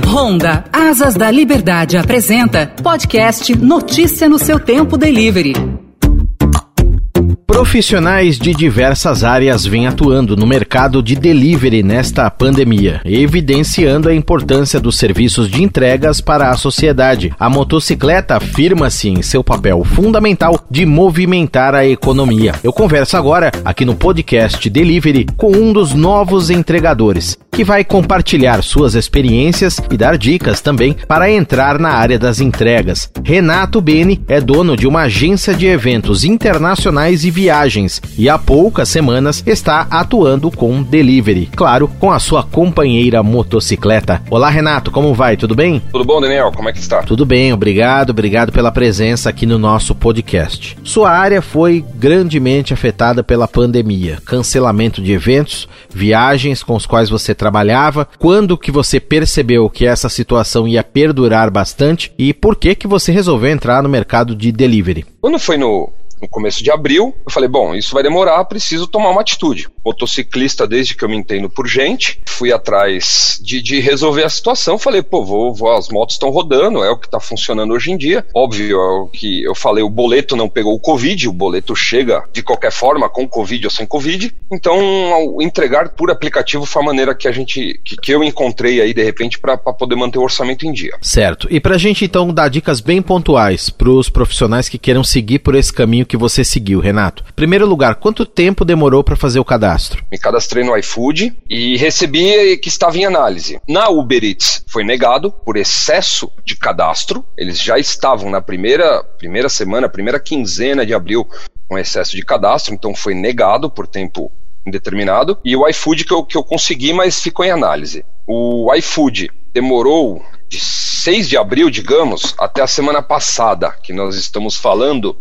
Honda Asas da Liberdade apresenta podcast Notícia no seu tempo delivery. Profissionais de diversas áreas vêm atuando no mercado de delivery nesta pandemia, evidenciando a importância dos serviços de entregas para a sociedade. A motocicleta afirma-se em seu papel fundamental de movimentar a economia. Eu converso agora, aqui no podcast Delivery, com um dos novos entregadores, que vai compartilhar suas experiências e dar dicas também para entrar na área das entregas. Renato Beni é dono de uma agência de eventos internacionais e viagens e há poucas semanas está atuando com delivery, claro, com a sua companheira motocicleta. Olá, Renato, como vai? Tudo bem? Tudo bom, Daniel? Como é que está? Tudo bem, obrigado, obrigado pela presença aqui no nosso podcast. Sua área foi grandemente afetada pela pandemia, cancelamento de eventos, viagens com os quais você trabalhava. Quando que você percebeu que essa situação ia perdurar bastante e por que que você resolveu entrar no mercado de delivery? Quando foi no no começo de abril. Eu falei, bom, isso vai demorar, preciso tomar uma atitude. Motociclista desde que eu me entendo por gente, fui atrás de, de resolver a situação. Falei, pô, vou, vou as motos estão rodando, é o que está funcionando hoje em dia. Óbvio, é o que eu falei, o boleto não pegou o Covid, o boleto chega de qualquer forma, com Covid ou sem Covid. Então, entregar por aplicativo foi a maneira que a gente, que, que eu encontrei aí, de repente, para poder manter o orçamento em dia. Certo. E para a gente, então, dar dicas bem pontuais para os profissionais que queiram seguir por esse caminho que você seguiu, Renato? Primeiro lugar, quanto tempo demorou para fazer o cadastro? Me cadastrei no iFood e recebi que estava em análise. Na Uber Eats foi negado por excesso de cadastro. Eles já estavam na primeira, primeira semana, primeira quinzena de abril com excesso de cadastro, então foi negado por tempo indeterminado. E o iFood que eu, que eu consegui, mas ficou em análise. O iFood demorou de 6 de abril, digamos, até a semana passada, que nós estamos falando,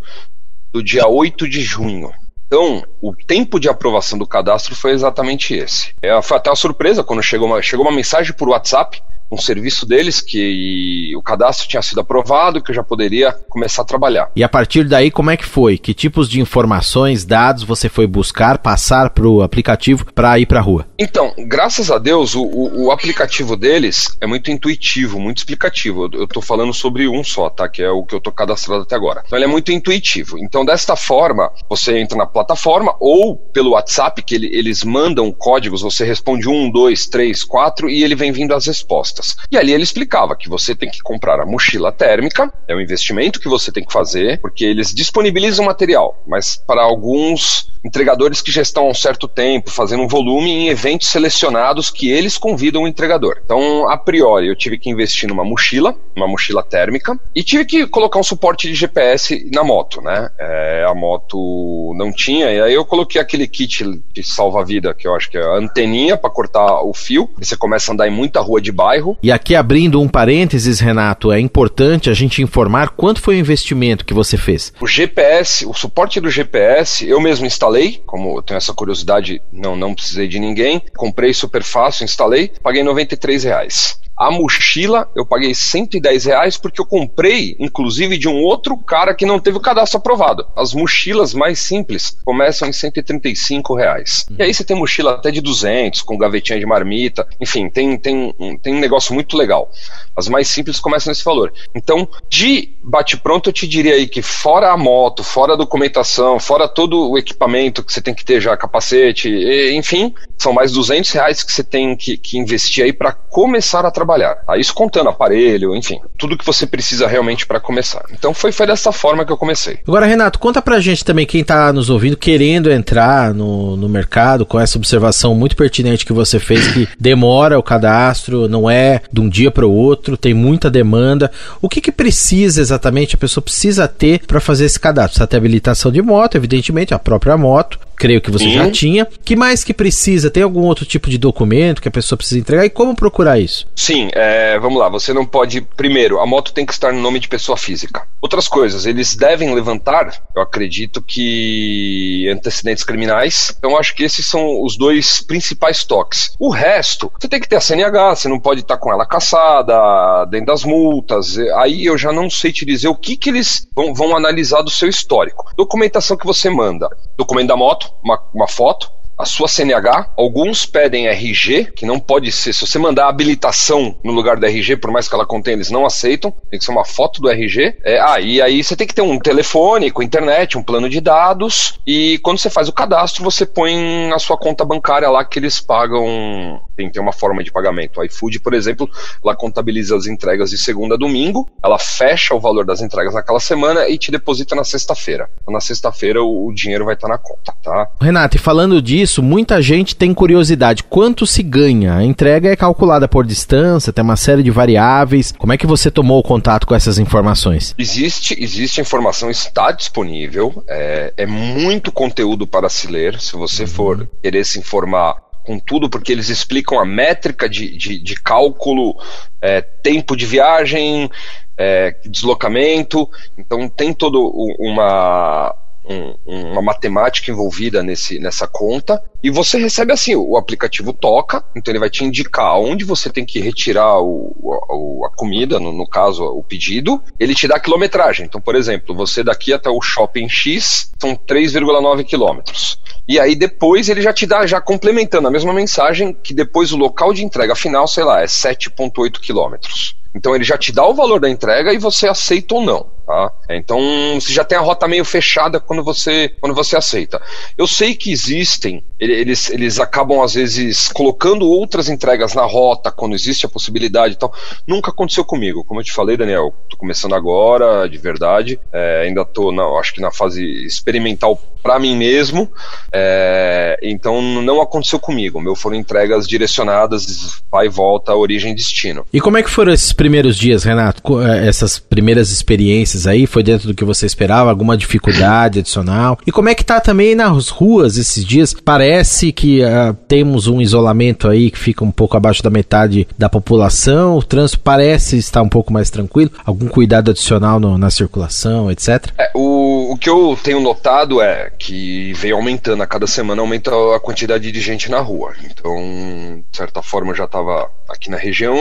do dia 8 de junho. Então, o tempo de aprovação do cadastro foi exatamente esse. É, foi até uma surpresa quando chegou uma, chegou uma mensagem por WhatsApp um serviço deles que o cadastro tinha sido aprovado, que eu já poderia começar a trabalhar. E a partir daí, como é que foi? Que tipos de informações, dados você foi buscar, passar para o aplicativo para ir para a rua? Então, graças a Deus, o, o, aplicativo deles é muito intuitivo, muito explicativo. Eu estou falando sobre um só, tá? Que é o que eu estou cadastrado até agora. Então, ele é muito intuitivo. Então, desta forma, você entra na plataforma ou pelo WhatsApp, que ele, eles mandam códigos, você responde um, dois, três, quatro e ele vem vindo as respostas. E ali ele explicava que você tem que comprar a mochila térmica, é um investimento que você tem que fazer, porque eles disponibilizam material, mas para alguns entregadores que já estão há um certo tempo fazendo um volume em eventos selecionados que eles convidam o entregador. Então, a priori, eu tive que investir numa mochila, uma mochila térmica, e tive que colocar um suporte de GPS na moto, né? É, a moto não tinha, e aí eu coloquei aquele kit de salva-vida, que eu acho que é a anteninha para cortar o fio, você começa a andar em muita rua de bairro. E aqui abrindo um parênteses, Renato, é importante a gente informar quanto foi o investimento que você fez. O GPS, o suporte do GPS, eu mesmo instalei como eu tenho essa curiosidade, não, não precisei de ninguém. Comprei super fácil, instalei, paguei 93 reais. A mochila eu paguei 110 reais porque eu comprei, inclusive, de um outro cara que não teve o cadastro aprovado. As mochilas mais simples começam em 135 reais. Uhum. E aí você tem mochila até de 200, com gavetinha de marmita. Enfim, tem, tem, tem um negócio muito legal. As mais simples começam nesse valor. Então, de bate-pronto, eu te diria aí que fora a moto, fora a documentação, fora todo o equipamento que você tem que ter já, capacete, enfim, são mais 200 reais que você tem que, que investir aí para começar a trabalhar trabalhar. Aí isso contando aparelho, enfim, tudo que você precisa realmente para começar. Então foi, foi dessa forma que eu comecei. Agora, Renato, conta pra gente também quem tá nos ouvindo, querendo entrar no, no mercado, com essa observação muito pertinente que você fez, que demora o cadastro, não é de um dia para o outro, tem muita demanda. O que, que precisa exatamente, a pessoa precisa ter para fazer esse cadastro? Precisa ter habilitação de moto, evidentemente, a própria moto, creio que você Sim. já tinha. que mais que precisa? Tem algum outro tipo de documento que a pessoa precisa entregar? E como procurar isso? Sim, é, vamos lá. Você não pode. Primeiro, a moto tem que estar no nome de pessoa física. Outras coisas, eles devem levantar, eu acredito que antecedentes criminais. Então, acho que esses são os dois principais toques. O resto, você tem que ter a CNH, você não pode estar com ela caçada, dentro das multas. Aí eu já não sei te dizer o que, que eles vão, vão analisar do seu histórico. Documentação que você manda. Documento da moto, uma, uma foto, a sua CNH, alguns pedem RG, que não pode ser, se você mandar habilitação no lugar do RG, por mais que ela contenha, eles não aceitam, tem que ser uma foto do RG. É, ah, e aí você tem que ter um telefone com internet, um plano de dados, e quando você faz o cadastro, você põe a sua conta bancária lá que eles pagam, tem, tem uma forma de pagamento. O iFood, por exemplo, ela contabiliza as entregas de segunda a domingo, ela fecha o valor das entregas naquela semana e te deposita na sexta-feira. Na sexta-feira o, o dinheiro vai estar na conta, tá? Renato, e falando disso, muita gente tem curiosidade. Quanto se ganha? A entrega é calculada por distância, tem uma série de variáveis. Como é que você tomou contato com essas informações? Existe, existe informação, está disponível. É, é muito conteúdo para se ler. Se você for querer se informar com tudo, porque eles explicam a métrica de, de, de cálculo, é, tempo de viagem, é, deslocamento. Então tem toda uma, um, uma matemática envolvida nesse, nessa conta e você recebe assim, o aplicativo toca, então ele vai te indicar onde você tem que retirar o, o, a comida, no, no, caso o pedido, ele te dá a quilometragem. Então, por exemplo, você daqui até o shopping X são 3,9 quilômetros. E aí depois ele já te dá, já complementando a mesma mensagem, que depois o local de entrega final, sei lá, é 7,8 quilômetros. Então ele já te dá o valor da entrega e você aceita ou não. Tá? Então você já tem a rota meio fechada quando você, quando você aceita. Eu sei que existem, eles, eles acabam às vezes colocando outras entregas na rota quando existe a possibilidade e tal. Nunca aconteceu comigo. Como eu te falei, Daniel, tô começando agora, de verdade. É, ainda tô, na, acho que na fase experimental para mim mesmo. É, então não aconteceu comigo. Meu foram entregas direcionadas, vai e volta, origem e destino. E como é que foram esses primeiros dias, Renato? É, essas primeiras experiências aí, foi dentro do que você esperava? Alguma dificuldade adicional? E como é que tá também nas ruas esses dias? Parece que uh, temos um isolamento aí que fica um pouco abaixo da metade da população, o trânsito parece estar um pouco mais tranquilo, algum cuidado adicional no, na circulação, etc? É, o, o que eu tenho notado é que vem aumentando, a cada semana aumenta a quantidade de gente na rua. Então, de certa forma, já estava aqui na região,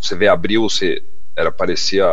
você vê abril, você era parecia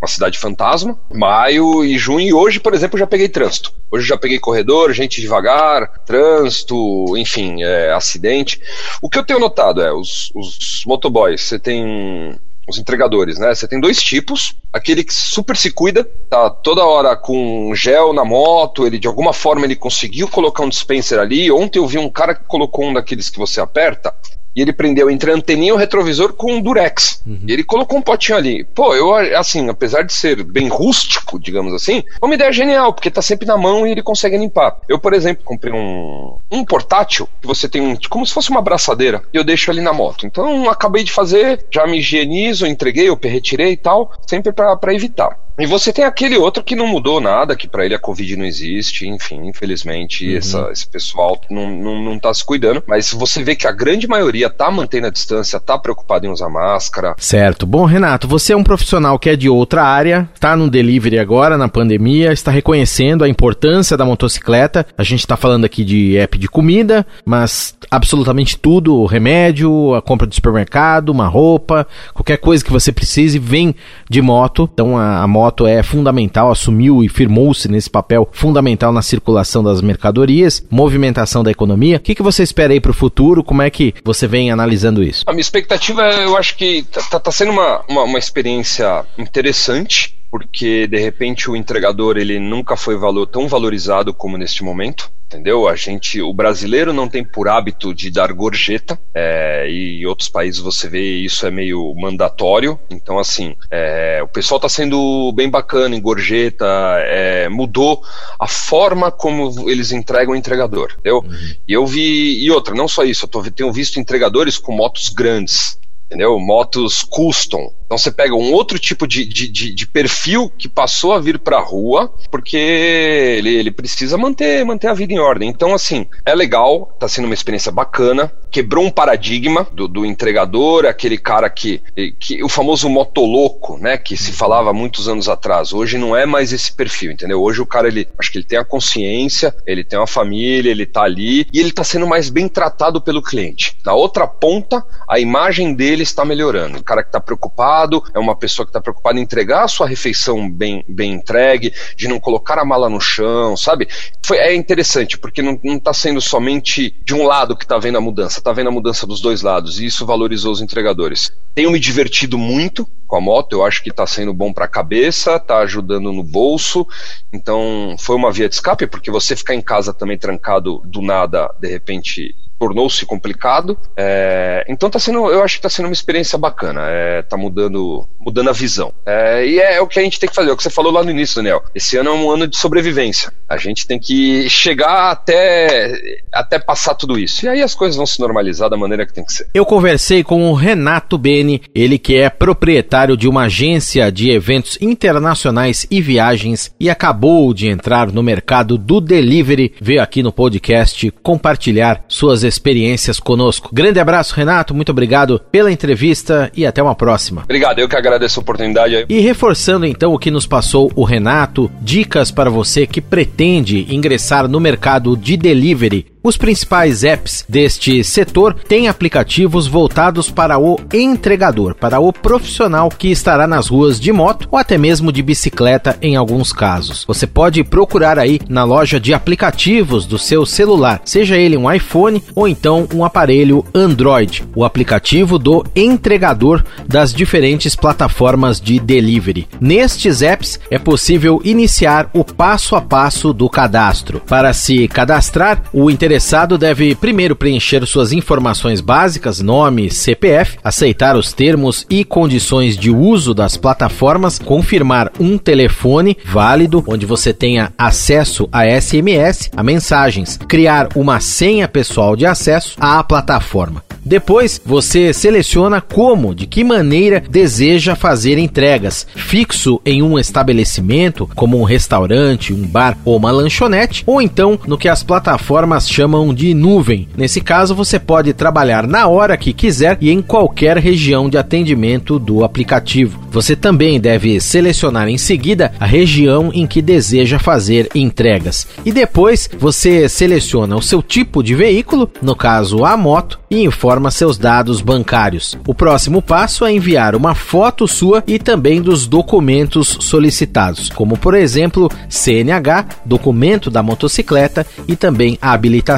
uma cidade fantasma. Maio e junho, e hoje, por exemplo, já peguei trânsito. Hoje já peguei corredor, gente devagar, trânsito, enfim, é, acidente. O que eu tenho notado é, os, os motoboys, você tem os entregadores, né? Você tem dois tipos. Aquele que super se cuida, tá toda hora com gel na moto, ele de alguma forma ele conseguiu colocar um dispenser ali. Ontem eu vi um cara que colocou um daqueles que você aperta e ele prendeu entre a anteninha e o retrovisor com um durex. Uhum. E ele colocou um potinho ali. Pô, eu, assim, apesar de ser bem rústico, digamos assim, é uma ideia genial, porque tá sempre na mão e ele consegue limpar. Eu, por exemplo, comprei um, um portátil, que você tem um, como se fosse uma braçadeira, e eu deixo ali na moto. Então, acabei de fazer, já me higienizo, entreguei, eu retirei e tal, sempre para evitar. E você tem aquele outro que não mudou nada, que para ele a Covid não existe, enfim, infelizmente uhum. essa, esse pessoal não, não, não tá se cuidando. Mas você vê que a grande maioria tá mantendo a distância, tá preocupado em usar máscara. Certo. Bom, Renato, você é um profissional que é de outra área, tá no delivery agora, na pandemia, está reconhecendo a importância da motocicleta. A gente tá falando aqui de app de comida, mas absolutamente tudo, remédio, a compra de supermercado, uma roupa, qualquer coisa que você precise, vem de moto. Então a, a moto moto é fundamental, assumiu e firmou-se nesse papel fundamental na circulação das mercadorias, movimentação da economia. O que, que você espera aí para o futuro? Como é que você vem analisando isso? A minha expectativa, eu acho que está tá sendo uma, uma, uma experiência interessante porque de repente o entregador ele nunca foi valor, tão valorizado como neste momento entendeu? A gente, o brasileiro não tem por hábito de dar gorjeta, é, e em outros países você vê isso é meio mandatório. Então, assim, é, o pessoal está sendo bem bacana em gorjeta, é, mudou a forma como eles entregam o entregador, entendeu? Uhum. E eu vi, e outra, não só isso, eu tô, tenho visto entregadores com motos grandes, entendeu? Motos custom. Então você pega um outro tipo de, de, de, de perfil que passou a vir para a rua, porque ele, ele precisa manter, manter a vida em ordem. Então, assim, é legal, tá sendo uma experiência bacana, quebrou um paradigma do, do entregador, aquele cara que, que. O famoso motoloco, né? Que se falava muitos anos atrás. Hoje não é mais esse perfil, entendeu? Hoje o cara, ele acho que ele tem a consciência, ele tem uma família, ele tá ali e ele tá sendo mais bem tratado pelo cliente. Na outra ponta, a imagem dele está melhorando. O cara que tá preocupado preocupado, é uma pessoa que está preocupada em entregar a sua refeição bem, bem entregue, de não colocar a mala no chão, sabe? Foi, é interessante, porque não está sendo somente de um lado que está vendo a mudança, está vendo a mudança dos dois lados, e isso valorizou os entregadores. Tenho me divertido muito com a moto, eu acho que está sendo bom para a cabeça, está ajudando no bolso, então foi uma via de escape, porque você ficar em casa também trancado do nada, de repente tornou-se complicado. É, então tá sendo, eu acho que está sendo uma experiência bacana. É, tá mudando, mudando a visão. É, e é, é, o que a gente tem que fazer, é o que você falou lá no início, Daniel. Esse ano é um ano de sobrevivência. A gente tem que chegar até, até passar tudo isso. E aí as coisas vão se normalizar da maneira que tem que ser. Eu conversei com o Renato Beni, ele que é proprietário de uma agência de eventos internacionais e viagens e acabou de entrar no mercado do delivery. Veio aqui no podcast compartilhar suas experiências conosco. Grande abraço, Renato. Muito obrigado pela entrevista e até uma próxima. Obrigado, eu que agradeço a oportunidade. E reforçando então o que nos passou o Renato, dicas para você que pretende ingressar no mercado de delivery os principais apps deste setor têm aplicativos voltados para o entregador, para o profissional que estará nas ruas de moto ou até mesmo de bicicleta em alguns casos. Você pode procurar aí na loja de aplicativos do seu celular, seja ele um iPhone ou então um aparelho Android, o aplicativo do entregador das diferentes plataformas de delivery. Nestes apps é possível iniciar o passo a passo do cadastro. Para se cadastrar, o interessado deve primeiro preencher suas informações básicas, nome, CPF, aceitar os termos e condições de uso das plataformas, confirmar um telefone válido onde você tenha acesso a SMS, a mensagens, criar uma senha pessoal de acesso à plataforma. Depois, você seleciona como, de que maneira deseja fazer entregas, fixo em um estabelecimento, como um restaurante, um bar ou uma lanchonete, ou então no que as plataformas chamam de nuvem. Nesse caso, você pode trabalhar na hora que quiser e em qualquer região de atendimento do aplicativo. Você também deve selecionar em seguida a região em que deseja fazer entregas. E depois você seleciona o seu tipo de veículo, no caso a moto, e informa seus dados bancários. O próximo passo é enviar uma foto sua e também dos documentos solicitados, como por exemplo CNH, documento da motocicleta e também a habilitação.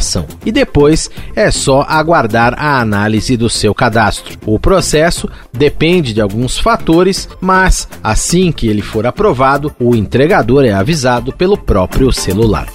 E depois é só aguardar a análise do seu cadastro. O processo depende de alguns fatores, mas assim que ele for aprovado, o entregador é avisado pelo próprio celular.